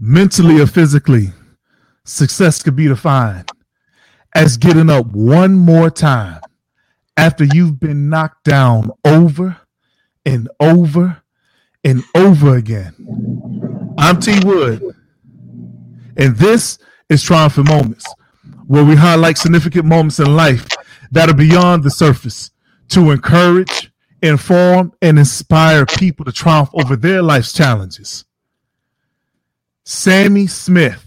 mentally or physically, success could be defined as getting up one more time after you've been knocked down over and over and over again. I'm T Wood, and this is Triumphant Moments, where we highlight significant moments in life that are beyond the surface to encourage, inform, and inspire people to triumph over their life's challenges. Sammie Smith,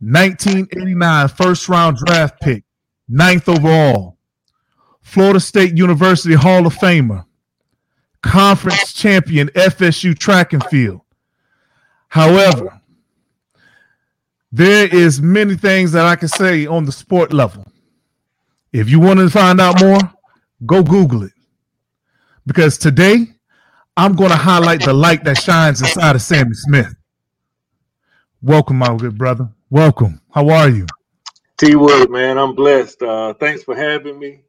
1989 first round draft pick, ninth overall, Florida State University Hall of Famer, conference champion FSU track and field. However, there is many things that I can say on the sport level. If you want to find out more, go Google it. Because today I'm going to highlight the light that shines inside of Sammie Smith. Welcome, my good brother. Welcome. How are you? T Wood, man, I'm blessed. Uh, thanks for having me.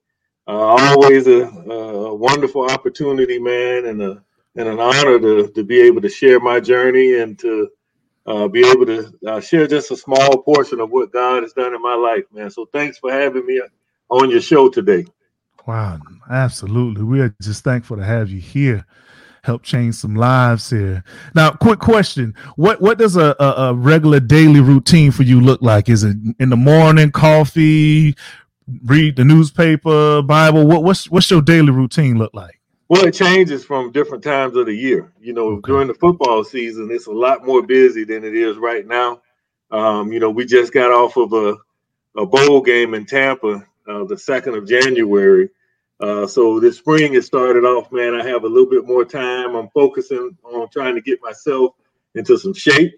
Uh, always a, a, wonderful opportunity, man, and a and an honor to to be able to share my journey and to uh, be able to uh, share just a small portion of what God has done in my life, man. So thanks for having me on your show today. Wow, absolutely. We are just thankful to have you here help change some lives here. Now, quick question: what what does a, a, a, regular daily routine for you look like? Is it in the morning, coffee, read the newspaper, Bible? What what's what's your daily routine look like? Well, it changes from different times of the year. You know, okay. during the football season, it's a lot more busy than it is right now. Um, you know, we just got off of a a bowl game in Tampa, uh, the second of January. Uh, so this spring it started off, man. I have a little bit more time. I'm focusing on trying to get myself into some shape.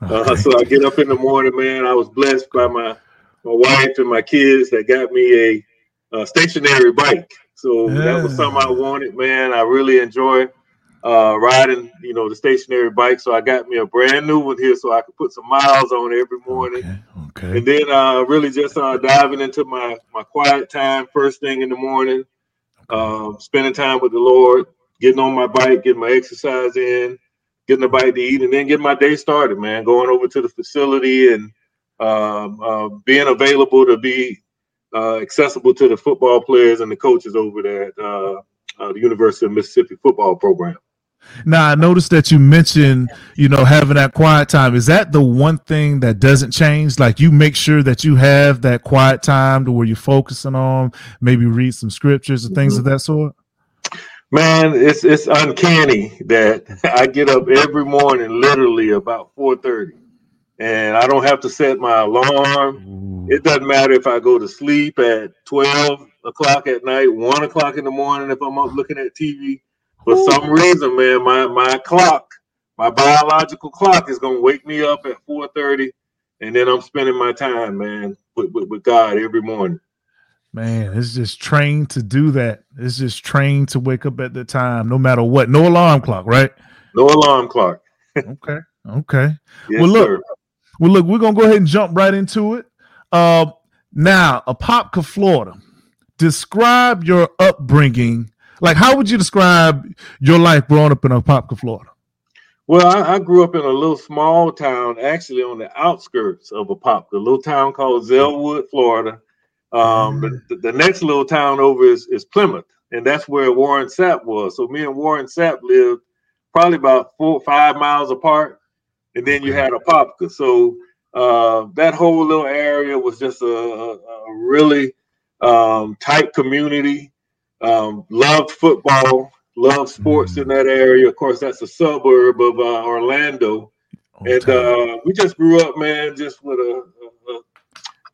Uh, okay. So I get up in the morning, man. I was blessed by my my wife and my kids that got me a, a stationary bike. So yeah. that was something I wanted, man. I really enjoy uh, riding, you know, the stationary bike. So I got me a brand new one here, so I could put some miles on every morning. Okay. okay. And then uh, really just uh, diving into my my quiet time first thing in the morning um, spending time with the Lord, getting on my bike, getting my exercise in, getting a bite to eat, and then getting my day started, man. Going over to the facility and um, uh, being available to be uh, accessible to the football players and the coaches over there at uh, uh the University of Mississippi football program. Now I noticed that you mentioned, you know, having that quiet time. Is that the one thing that doesn't change? Like you make sure that you have that quiet time to where you're focusing on, maybe read some scriptures and things mm-hmm. of that sort. Man, it's it's uncanny that I get up every morning, literally about four thirty, and I don't have to set my alarm. Ooh. It doesn't matter if I go to sleep at twelve o'clock at night, one o'clock in the morning, if I'm up looking at TV for some reason, man, my my clock, my biological clock is gonna wake me up at 4:30, and then I'm spending my time, man, with, with, with God every morning. Man, it's just trained to do that. It's just trained to wake up at the time, no matter what. No alarm clock, right? No alarm clock. okay. Okay. Yes, well, look. Sir. Well, look. We're gonna go ahead and jump right into it. Uh, now, Apopka, Florida. Describe your upbringing like, how would you describe your life growing up in Apopka, Florida? Well, I, I, grew up in a little small town, actually on the outskirts of Apopka, a little town called Zellwood, Florida. Um, mm. the, the, next little town over is, is Plymouth, and that's where Warren Sapp was. So me and Warren Sapp lived probably about four five miles apart, and then you had Apopka. So uh, that whole little area was just a, a, a really um, tight community. Um, loved football, loved sports in that area. Of course, that's a suburb of uh, Orlando. and uh, we just grew up, man, just with a, a,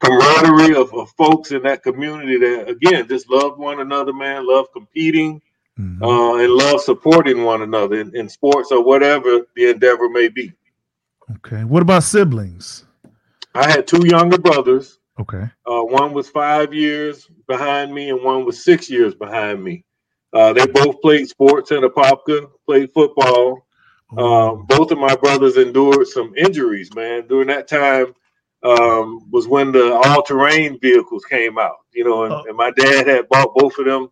camaraderie of, of, folks in that community that, again, just loved one another, man, loved competing mm-hmm. uh, and loved supporting one another in, in sports or whatever the endeavor may be. Okay. What about siblings? I had two younger brothers. Okay. Uh, one was five years behind me, and one was six years behind me. Uh, they both played sports in Apopka, played football. Um, both of my brothers endured some injuries, man. During that time um, was when the all-terrain vehicles came out, you know, and, oh. and my dad had bought both of them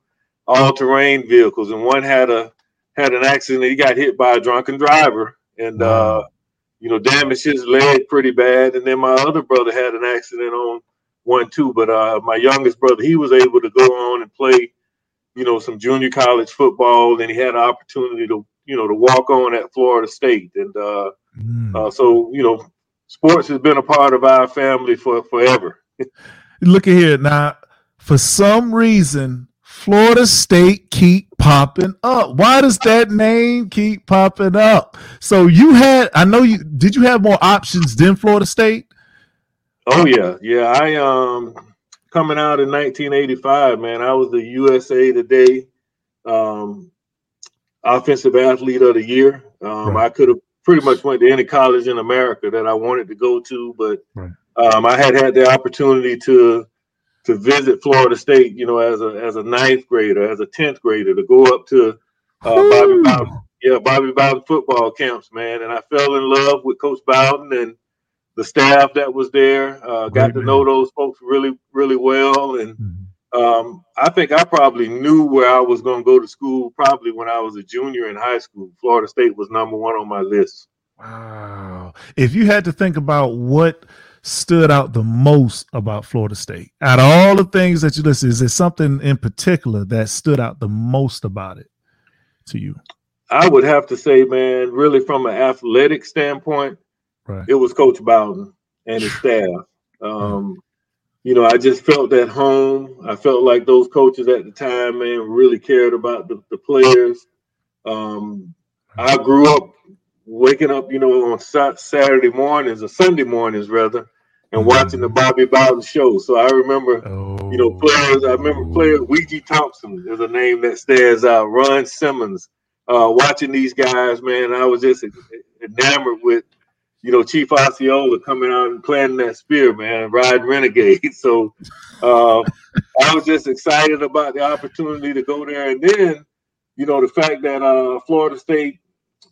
all-terrain vehicles, and one had a had an accident. He got hit by a drunken driver, and uh, you know, damaged his leg pretty bad. And then my other brother had an accident on one too. But uh, my youngest brother, he was able to go on and play, you know, some junior college football. And he had an opportunity to, you know, to walk on at Florida State. And uh, mm. uh, so, you know, sports has been a part of our family for forever. Look at here now. For some reason, Florida State keep popping up. Why does that name keep popping up? So you had, I know you did. You have more options than Florida State? Oh yeah, yeah. I um coming out in 1985, man. I was the USA Today um, offensive athlete of the year. Um, right. I could have pretty much went to any college in America that I wanted to go to, but right. um, I had had the opportunity to to visit Florida State, you know, as a as a ninth grader, as a tenth grader, to go up to uh, Bobby Bowden, yeah, Bobby Bowden football camps, man, and I fell in love with Coach Bowden and the staff that was there. Uh, got to know those folks really, really well, and mm-hmm. um, I think I probably knew where I was going to go to school. Probably when I was a junior in high school, Florida State was number one on my list. Wow! If you had to think about what stood out the most about Florida State? Out of all the things that you listed, is there something in particular that stood out the most about it to you? I would have to say, man, really from an athletic standpoint, right. it was Coach Bowden and his staff. Um, you know, I just felt at home. I felt like those coaches at the time, man, really cared about the, the players. Um, I grew up waking up, you know, on Saturday mornings or Sunday mornings rather, and watching the Bobby Bowden show. So I remember, oh. you know, players. I remember players. Weegie Thompson is a name that stands out. Ron Simmons. Uh, watching these guys, man, I was just enamored with, you know, Chief Osceola coming out and playing that spear, man, riding Renegade. So uh, I was just excited about the opportunity to go there. And then, you know, the fact that uh, Florida State,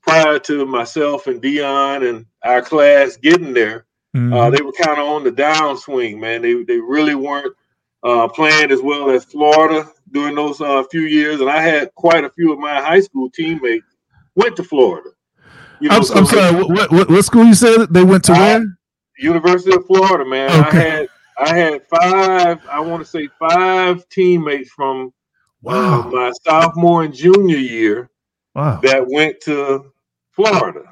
prior to myself and Deion and our class getting there, Mm-hmm. Uh, they were kind of on the downswing, man. They they really weren't uh, playing as well as Florida during those uh, few years, and I had quite a few of my high school teammates went to Florida. You know, I'm, so I'm sorry. What, what, what school you said they went to? where? University of Florida, man. Okay. I had I had five. I want to say five teammates from uh, my sophomore and junior year. Wow. That went to Florida.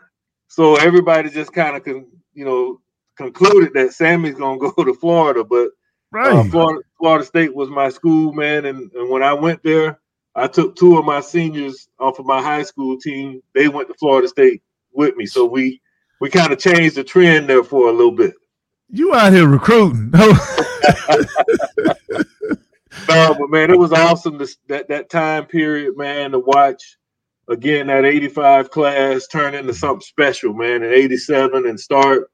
So everybody just kind of, you know, concluded that Sammie's gonna go to Florida, but uh, right. uh, Florida, Florida State was my school, man. And, and when I went there, I took two of my seniors off of my high school team. They went to Florida State with me, so we we kind of changed the trend there for a little bit. You out here recruiting? Oh. no, but man, it was awesome to, that that time period, man, to watch again that '85 class turn into something special, man. In '87 and start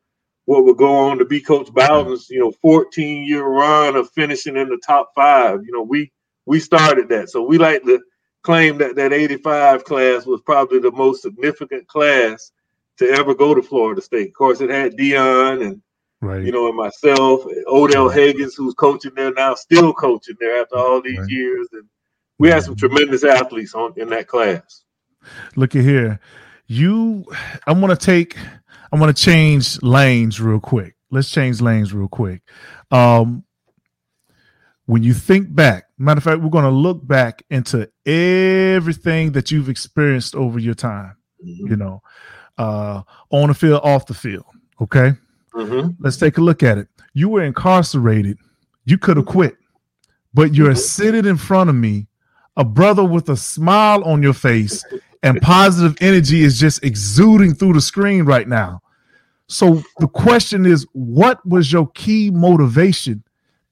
what would go on to be Coach Bowden's, you know, 14 year run of finishing in the top five. You know, we we started that. So we like to claim that that 85 class was probably the most significant class to ever go to Florida State. Of course, it had Deion and right. you know, and myself, Odell Haggins, who's coaching there now, still coaching there after all these right. years. And we had some tremendous athletes on in that class. Look at here. You I'm gonna take I'm going to change lanes real quick. Let's change lanes real quick. Um, when you think back, matter of fact, we're going to look back into everything that you've experienced over your time, mm-hmm. you know, uh, on the field, off the field. Okay. Mm-hmm. Let's take a look at it. You were incarcerated. You could have mm-hmm. quit, but you're mm-hmm. sitting in front of me, a brother with a smile on your face and positive energy is just exuding through the screen right now. So the question is, what was your key motivation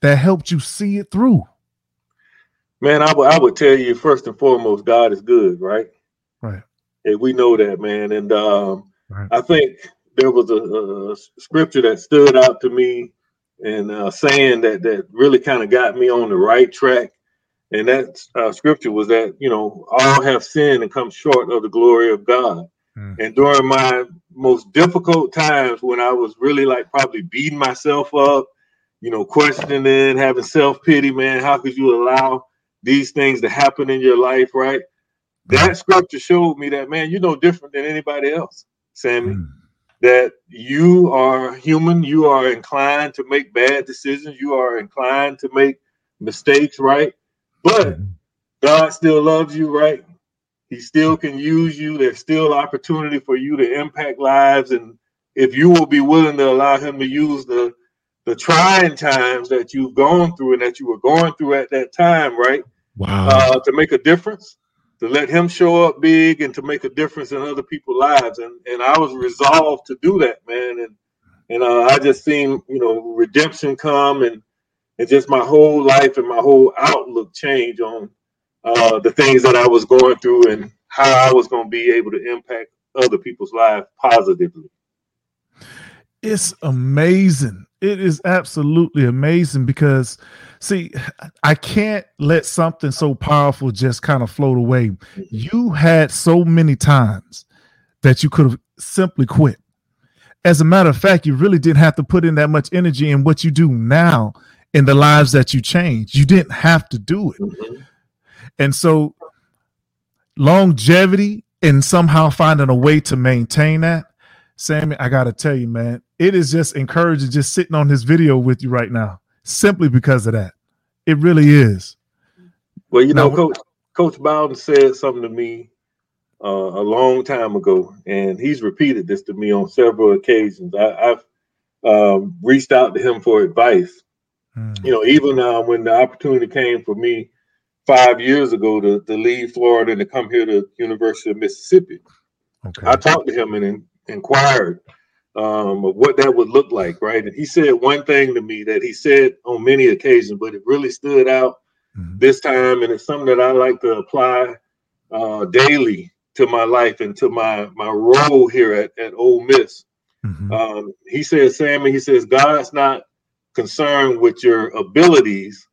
that helped you see it through? Man, I would tell you first and foremost, God is good, right? Right. And we know that, man. And um, right. I think there was a, a, scripture that stood out to me and uh, saying that that really kind of got me on the right track and that uh, scripture was that, you know, all have sinned and come short of the glory of God. Mm. And during my most difficult times when I was really like probably beating myself up, you know, questioning, having self pity, man, how could you allow these things to happen in your life, right? That scripture showed me that, man, you're no different than anybody else, Sammie. Mm. that you are human, you are inclined to make bad decisions, you are inclined to make mistakes, right? But mm-hmm. God still loves you, right? He still can use you. There's still opportunity for you to impact lives. And if you will be willing to allow him to use the the trying times that you've gone through and that you were going through at that time, right? Wow. Uh, to make a difference, to let him show up big and to make a difference in other people's lives. And and I was resolved to do that, man. And and uh, I just seen, you know, redemption come and and just my whole life and my whole outlook change on uh, the things that I was going through and how I was going to be able to impact other people's lives positively. It's amazing. It is absolutely amazing because, see, I can't let something so powerful just kind of float away. Mm-hmm. You had so many times that you could have simply quit. As a matter of fact, you really didn't have to put in that much energy in what you do now in the lives that you change. You didn't have to do it. Mm-hmm. And so longevity and somehow finding a way to maintain that, Sammie, I got to tell you, man, it is just encouraging just sitting on this video with you right now, simply because of that. It really is. Well, you know, Coach Coach Bowden said something to me uh, a long time ago, and he's repeated this to me on several occasions. I, have um, reached out to him for advice. Mm. You know, even uh, when the opportunity came for me five years ago to, to leave Florida and to come here to University of Mississippi. Okay. I talked to him and in, inquired um, of what that would look like, right? And he said one thing to me that he said on many occasions, but it really stood out mm-hmm. this time, and it's something that I like to apply uh, daily to my life and to my my role here at at Ole Miss. Mm-hmm. Um, he says, Sammie, he says, God's not concerned with your abilities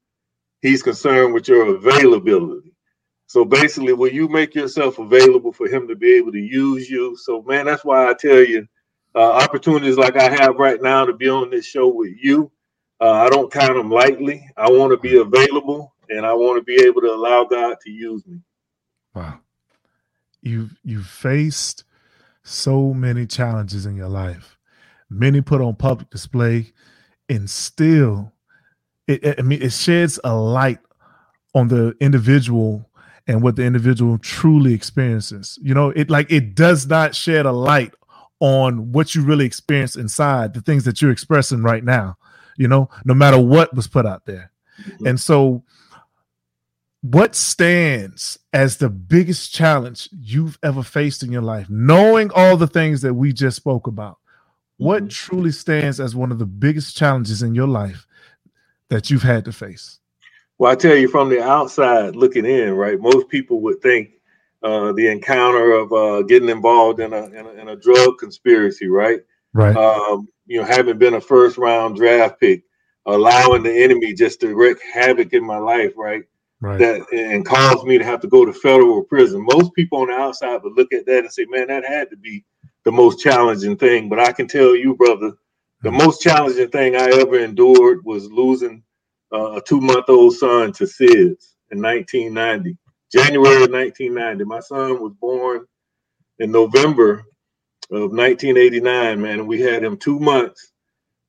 He's concerned with your availability. So basically, will you make yourself available for him to be able to use you? So, man, that's why I tell you, opportunities like I have right now to be on this show with you, uh, I don't count them lightly. I want to be available, and I want to be able to allow God to use me. Wow, you've you've faced so many challenges in your life, many put on public display, and still it, I mean, it sheds a light on the individual and what the individual truly experiences. You know, it like it does not shed a light on what you really experience inside, the things that you're expressing right now, you know, no matter what was put out there. Mm-hmm. And so, what stands as the biggest challenge you've ever faced in your life, knowing all the things that we just spoke about? What mm-hmm. truly stands as one of the biggest challenges in your life that you've had to face? Well, I tell you from the outside looking in, right? Most people would think uh, the encounter of uh, getting involved in a, in a, in a drug conspiracy, right? Right. Um, you know, having been a first round draft pick, allowing the enemy just to wreak havoc in my life, right? Right. That and caused me to have to go to federal prison. Most people on the outside would look at that and say, "Man, that had to be the most challenging thing." But I can tell you, brother, the most challenging thing I ever endured was losing uh, a two month old son to SIDS in 1990, January of 1990. My son was born in November of 1989, man, and we had him two months,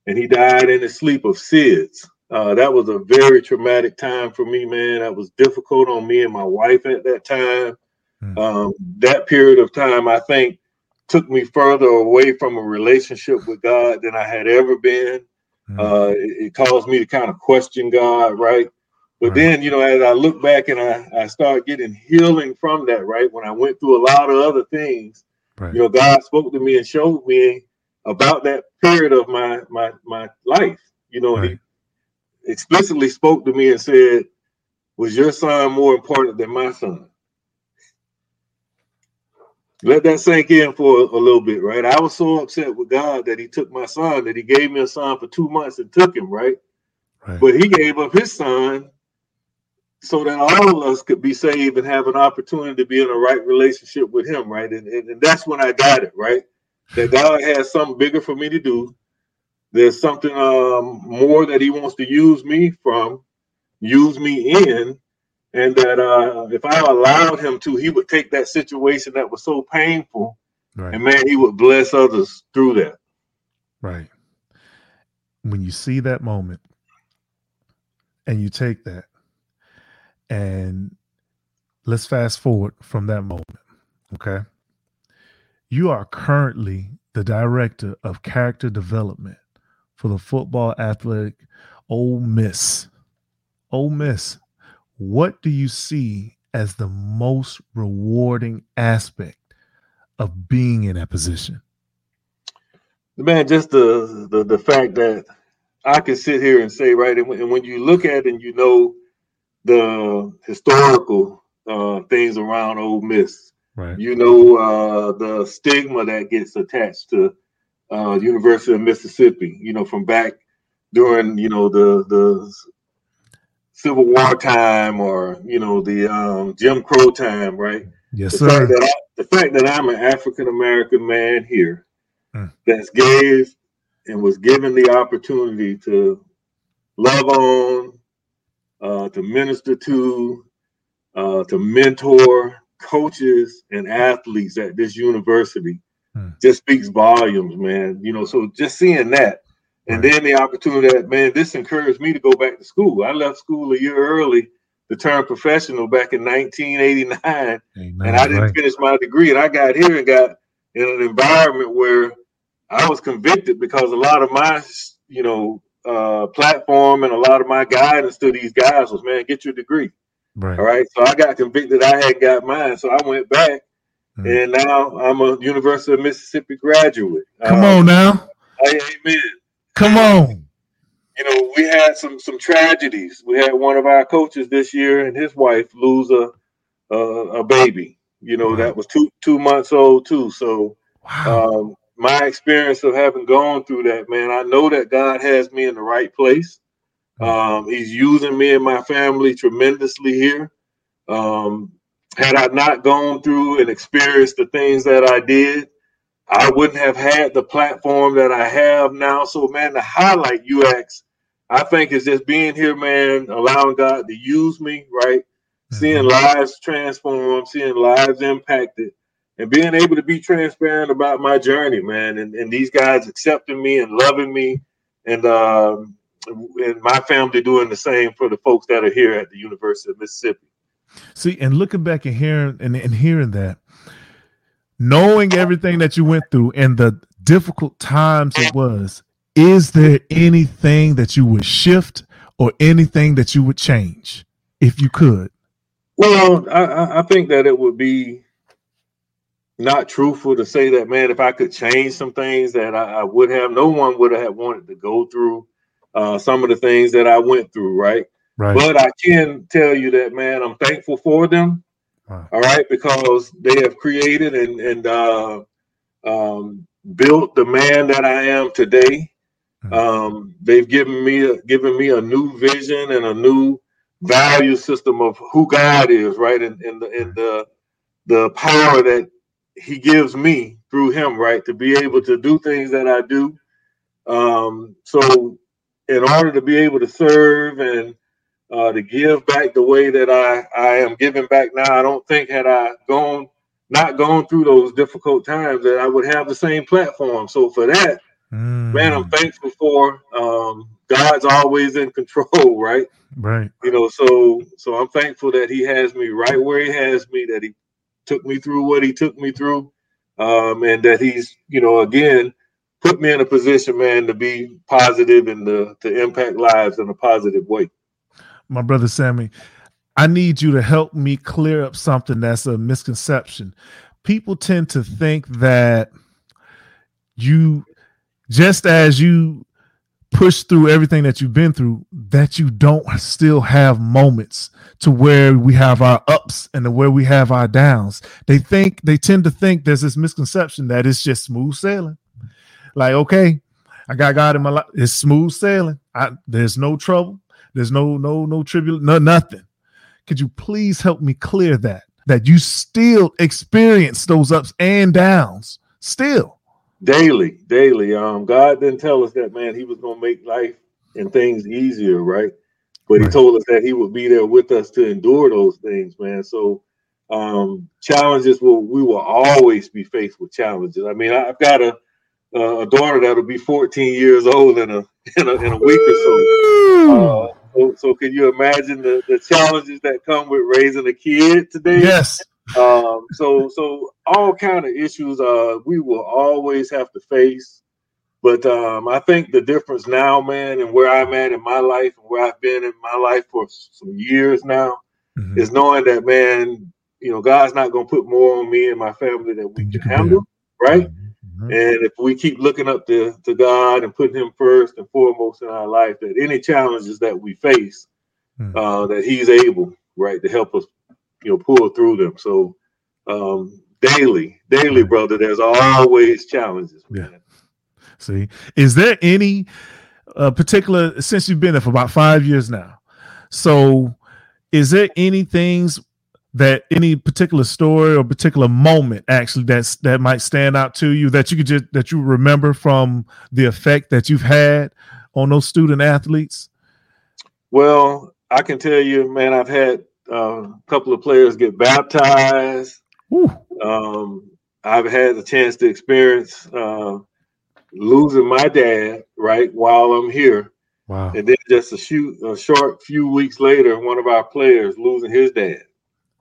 and he died in his sleep of SIDS. Uh, that was a very traumatic time for me, man. That was difficult on me and my wife at that time. Mm. Um, that period of time, I think, took me further away from a relationship with God than I had ever been. Mm-hmm. Uh, it, it, caused me to kind of question God, right? But right. then, you know, as I look back and I, I start getting healing from that, right? When I went through a lot of other things, right. you know, God spoke to me and showed me about that period of my my my life. You know, right. he explicitly spoke to me and said, Was your son more important than my son? let that sink in for a, little bit, right? I was so upset with God that He took my son, that He gave me a son for two months and took him, right? right. But He gave up His son so that all of us could be saved and have an opportunity to be in a right relationship with Him, right? And, and, and that's when I got it, right? That God has something bigger for me to do. There's something um, more that He wants to use me from, use me in, and that uh, if I allowed him to, he would take that situation that was so painful Right. And man, he would bless others through that. Right. When you see that moment and you take that and let's fast forward from that moment. Okay. You are currently the director of character development for the football athletic Ole Miss. Ole Miss, what do you see as the most rewarding aspect of being in that position? Man, just the the, the fact that I can sit here and say, right, and when, and when you look at it and you know the historical uh, things around Ole Miss, right. you know uh, the stigma that gets attached to uh, University of Mississippi, you know, from back during, you know, the the Civil War time or you know the um, Jim Crow time, right? Yes, the sir. Fact I, the fact that I'm an African American man here mm. that's gay and was given the opportunity to love on, uh, to minister to, uh, to mentor coaches and athletes at this university hmm. just speaks volumes, man. You know, so just seeing that, and right. then the opportunity that man, this encouraged me to go back to school. I left school a year early to turn professional back in 1989, Amen, and I didn't right. finish my degree. And I got here and got in an environment where I was convicted because a lot of my, you know, uh, platform and a lot of my guidance to these guys was, man, get your degree. Right. All right. So I got convicted. I had got mine. So I went back Mm. And now I'm a University of Mississippi graduate. Come um, on now. I, Amen. Come on. You know, we had some some tragedies. We had one of our coaches this year and his wife lose a a, a baby. You know, wow. that was two two months old too. So wow. um, my experience of having gone through that, man, I know that God has me in the right place. Mm. Um, he's using me and my family tremendously here. Um, had I not gone through and experienced the things that I did, I wouldn't have had the platform that I have now. So, man, to highlight UX, I think is just being here, man, allowing God to use me, right? Mm-hmm. Seeing lives transform, seeing lives impacted, and being able to be transparent about my journey, man. And, and these guys accepting me and loving me, and um, and my family doing the same for the folks that are here at the University of Mississippi. See, and looking back and hearing and, and hearing that, knowing everything that you went through and the difficult times it was, is there anything that you would shift or anything that you would change if you could? Well, I, I think that it would be not truthful to say that, man, if I could change some things that I, I would have, no one would have wanted to go through uh, some of the things that I went through, right? Right. But I can tell you that, man, I'm thankful for them. Wow. All right, because they have created and and uh, um, built the man that I am today. Mm-hmm. Um, they've given me a, given me a new vision and a new value system of who God is, right, and, and the and the the power that He gives me through Him, right, to be able to do things that I do. Um, so, in order to be able to serve and uh, to give back the way that I, I am giving back now. I don't think had I gone not gone through those difficult times that I would have the same platform. So for that, mm. man, I'm thankful for. Um, God's always in control, right? Right. You know, so so I'm thankful that He has me right where He has me. That He took me through what He took me through, um, and that He's you know again put me in a position, man, to be positive and to, to impact lives in a positive way my brother Sammie, I need you to help me clear up something that's a misconception. People tend to think that you, just as you push through everything that you've been through, that you don't still have moments to where we have our ups and to where we have our downs. They think, they tend to think there's this misconception that it's just smooth sailing. Like, okay, I got God in my life. It's smooth sailing. I, there's no trouble. There's no no no tribute, no nothing. Could you please help me clear that? That you still experience those ups and downs still. Daily, daily. Um, God didn't tell us that man, he was gonna make life and things easier, right? But right. he told us that he would be there with us to endure those things, man. So um, challenges will we will always be faced with challenges. I mean, I've got a a daughter that'll be 14 years old in a in a, in a week or so. Uh, so. So can you imagine the, the challenges that come with raising a kid today? Yes. Um, so so all kind of issues uh, we will always have to face. But um, I think the difference now, man, and where I'm at in my life and where I've been in my life for some years now, mm-hmm. is knowing that, man, you know, God's not going to put more on me and my family than we can handle, right? Mm-hmm. And if we keep looking up to, to God and putting Him first and foremost in our life, that any challenges that we face, mm-hmm. uh, that He's able, right, to help us, you know, pull through them. So, um, daily, daily, brother, there's always challenges. Man. Yeah. See, is there any uh, particular since you've been there for about five years now? So, is there any things that any particular story or particular moment actually that's that might stand out to you that you could just that you remember from the effect that you've had on those student athletes? Well, I can tell you, man, I've had uh, a couple of players get baptized. Um, I've had the chance to experience uh, losing my dad right while I'm here. Wow. And then just a shoot a short few weeks later, one of our players losing his dad.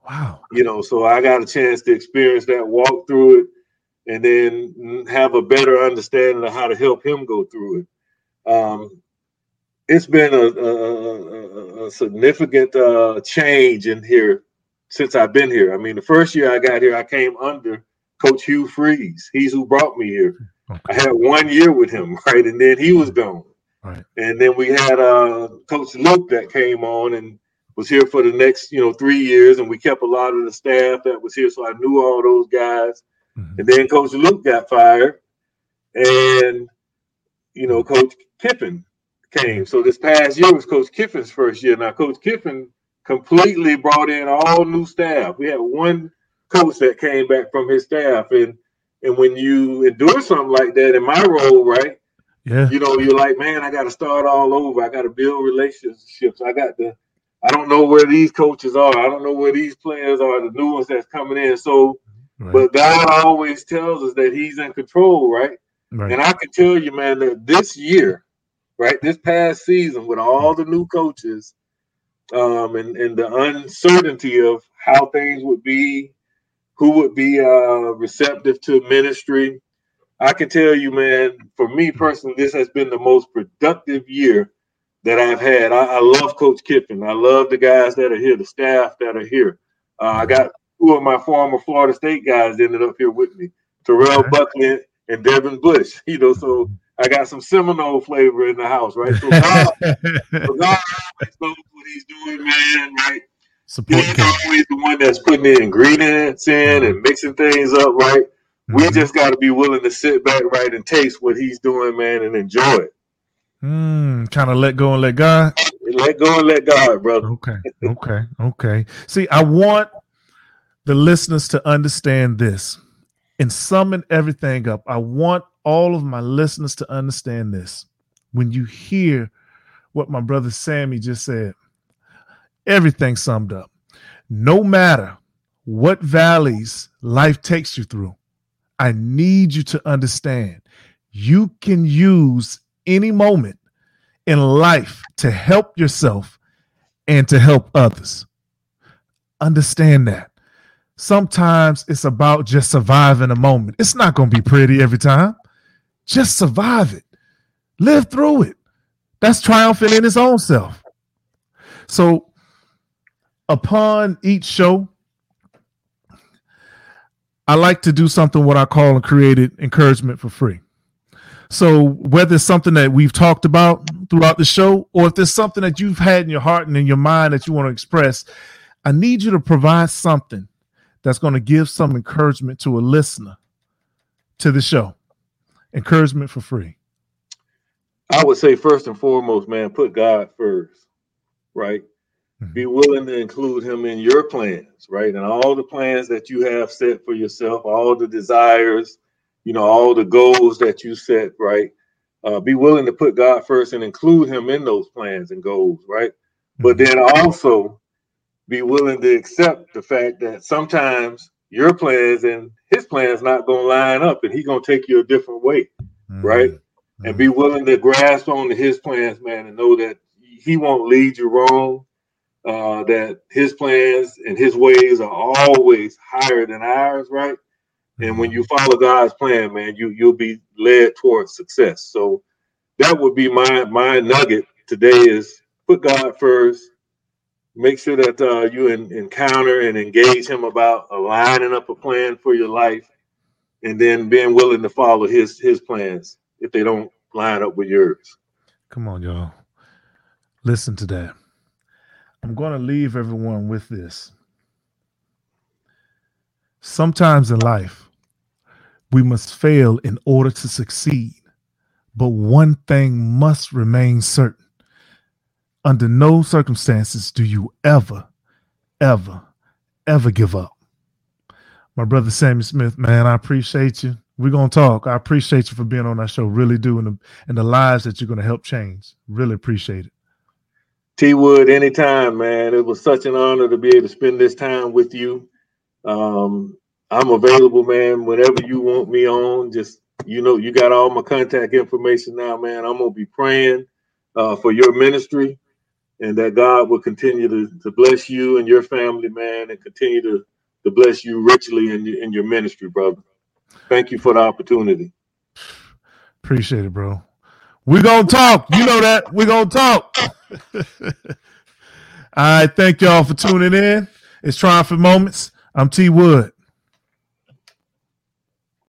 Wow. You know, so I got a chance to experience that, walk through it, and then have a better understanding of how to help him go through it. Um, it's been a, a, a significant uh, change in here since I've been here. I mean, the first year I got here, I came under Coach Hugh Freeze. He's who brought me here. Okay. I had one year with him, right, and then he was gone. Right. And then we had uh, Coach Luke that came on, and was here for the next, you know, three years, and we kept a lot of the staff that was here, so I knew all those guys. Mm-hmm. And then Coach Luke got fired, and you know, Coach Kiffin came. So this past year was Coach Kiffin's first year. Now, Coach Kiffin completely brought in all new staff. We had one coach that came back from his staff, and and when you endure something like that, in my role, right? Yeah. You know, you're like, man, I got to start all over. I got to build relationships. I got to I don't know where these coaches are. I don't know where these players are, the new ones that's coming in. So, right. but God always tells us that He's in control, right? right? And I can tell you, man, that this year, right, this past season, with all the new coaches, um, and and the uncertainty of how things would be, who would be uh, receptive to ministry, I can tell you, man, for me personally, this has been the most productive year that I've had. I, I, love Coach Kiffin. I love the guys that are here, the staff that are here. Uh, I got two of my former Florida State guys ended up here with me, Terrell. Buckley and Devin Bush. You know, so I got some Seminole flavor in the house, right? So God, so God always knows what He's doing, man. Right? Support he's always the one that's putting the ingredients in and mixing things up, right? Mm-hmm. We just got to be willing to sit back, right, and taste what He's doing, man, and enjoy it. Mm, kind of let go and let God. Let go and let God, brother. Okay. Okay. Okay. See, I want the listeners to understand this and summing everything up. I want all of my listeners to understand this. When you hear what my brother Sammie just said, everything summed up. No matter what valleys life takes you through, I need you to understand you can use any moment in life to help yourself and to help others. Understand that. Sometimes it's about just surviving a moment. It's not going to be pretty every time. Just survive it, live through it. That's triumphant in its own self. So, upon each show, I like to do something what I call a created encouragement for free. So whether it's something that we've talked about throughout the show, or if there's something that you've had in your heart and in your mind that you want to express, I need you to provide something that's going to give some encouragement to a listener to the show. Encouragement for free. I would say first and foremost, man, put God first, right? Mm-hmm. Be willing to include him in your plans, right? And all the plans that you have set for yourself, all the desires, you know, all the goals that you set, right? Uh, be willing to put God first and include Him in those plans and goals, right? Mm-hmm. But then also be willing to accept the fact that sometimes your plans and his plans not going to line up and he's going to take you a different way mm-hmm. right mm-hmm. and be willing to grasp on to his plans man and know that he won't lead you wrong uh, that his plans and his ways are always higher than ours right and when mm-hmm. you follow god's plan man you you'll be led towards success so that would be my my nugget today is put god first make sure that uh, you in, encounter and engage him about aligning up a plan for your life and then being willing to follow his his plans if they don't line up with yours. Come on y'all. Listen to that. I'm going to leave everyone with this. Sometimes in life we must fail in order to succeed but one thing must remain certain under no circumstances do you ever, ever, ever give up. My brother Sammie Smith, man, I appreciate you. We're gonna talk. I appreciate you for being on that show. Really do, and the and the lives that you're gonna help change. Really appreciate it. T Wood, anytime, man. It was such an honor to be able to spend this time with you. Um, I'm available, man. Whenever you want me on, just you know, you got all my contact information now, man. I'm gonna be praying uh, for your ministry and that God will continue to, to bless you and your family, man, and continue to, to bless you richly in your, in your ministry, brother. Thank you for the opportunity. Appreciate it, bro. We're going to talk. You know that. We're going to talk. All right. Thank y'all for tuning in. It's Triumphant Moments. I'm T Wood.